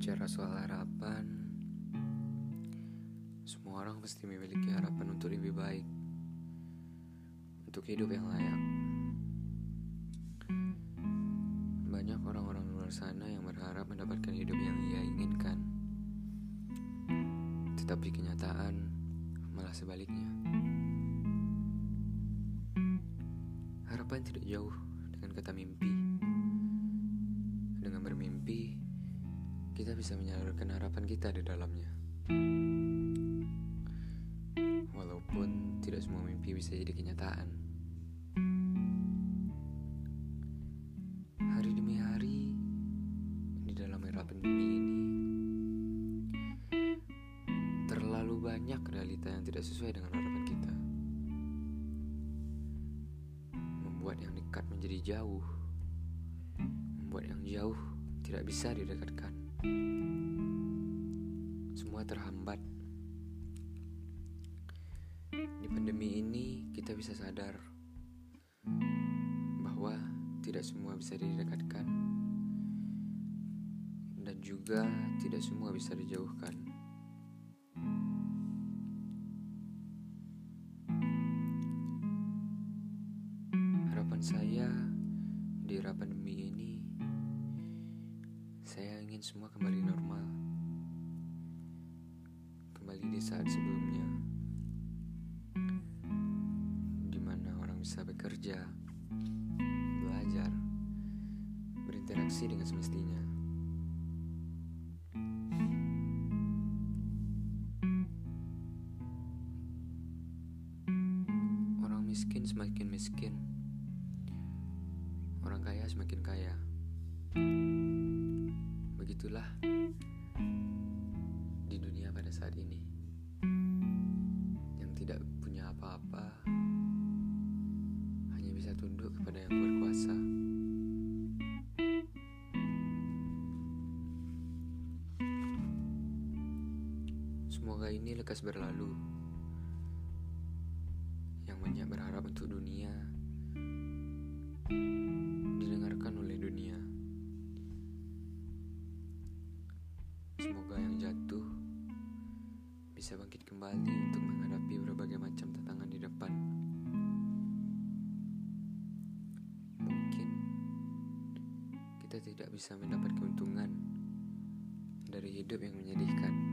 Bicara soal harapan, semua orang pasti memiliki harapan untuk lebih baik, untuk hidup yang layak. Banyak orang-orang luar sana yang berharap mendapatkan hidup yang ia inginkan, tetapi kenyataan malah sebaliknya. Harapan tidak jauh dengan kata mimpi. Kita bisa menyalurkan harapan kita di dalamnya. Walaupun tidak semua mimpi bisa jadi kenyataan. Hari demi hari, di dalam era pandemi ini, terlalu banyak realita yang tidak sesuai dengan harapan kita. Membuat yang dekat menjadi jauh, membuat yang jauh tidak bisa didekatkan. Semua terhambat. Di pandemi ini kita bisa sadar bahwa tidak semua bisa didekatkan dan juga tidak semua bisa dijauhkan. Harapan saya di era pandemi ini saya ingin semua kembali normal. Kembali di saat sebelumnya. Di mana orang bisa bekerja, belajar, berinteraksi dengan semestinya. Orang miskin semakin miskin. Orang kaya semakin kaya. Begitulah di dunia pada saat ini. Yang tidak punya apa-apa hanya bisa tunduk kepada yang berkuasa. Semoga ini lekas berlalu. Yang banyak berharap untuk Semoga yang jatuh bisa bangkit kembali untuk menghadapi berbagai macam tantangan di depan. Mungkin kita tidak bisa mendapat keuntungan dari hidup yang menyedihkan.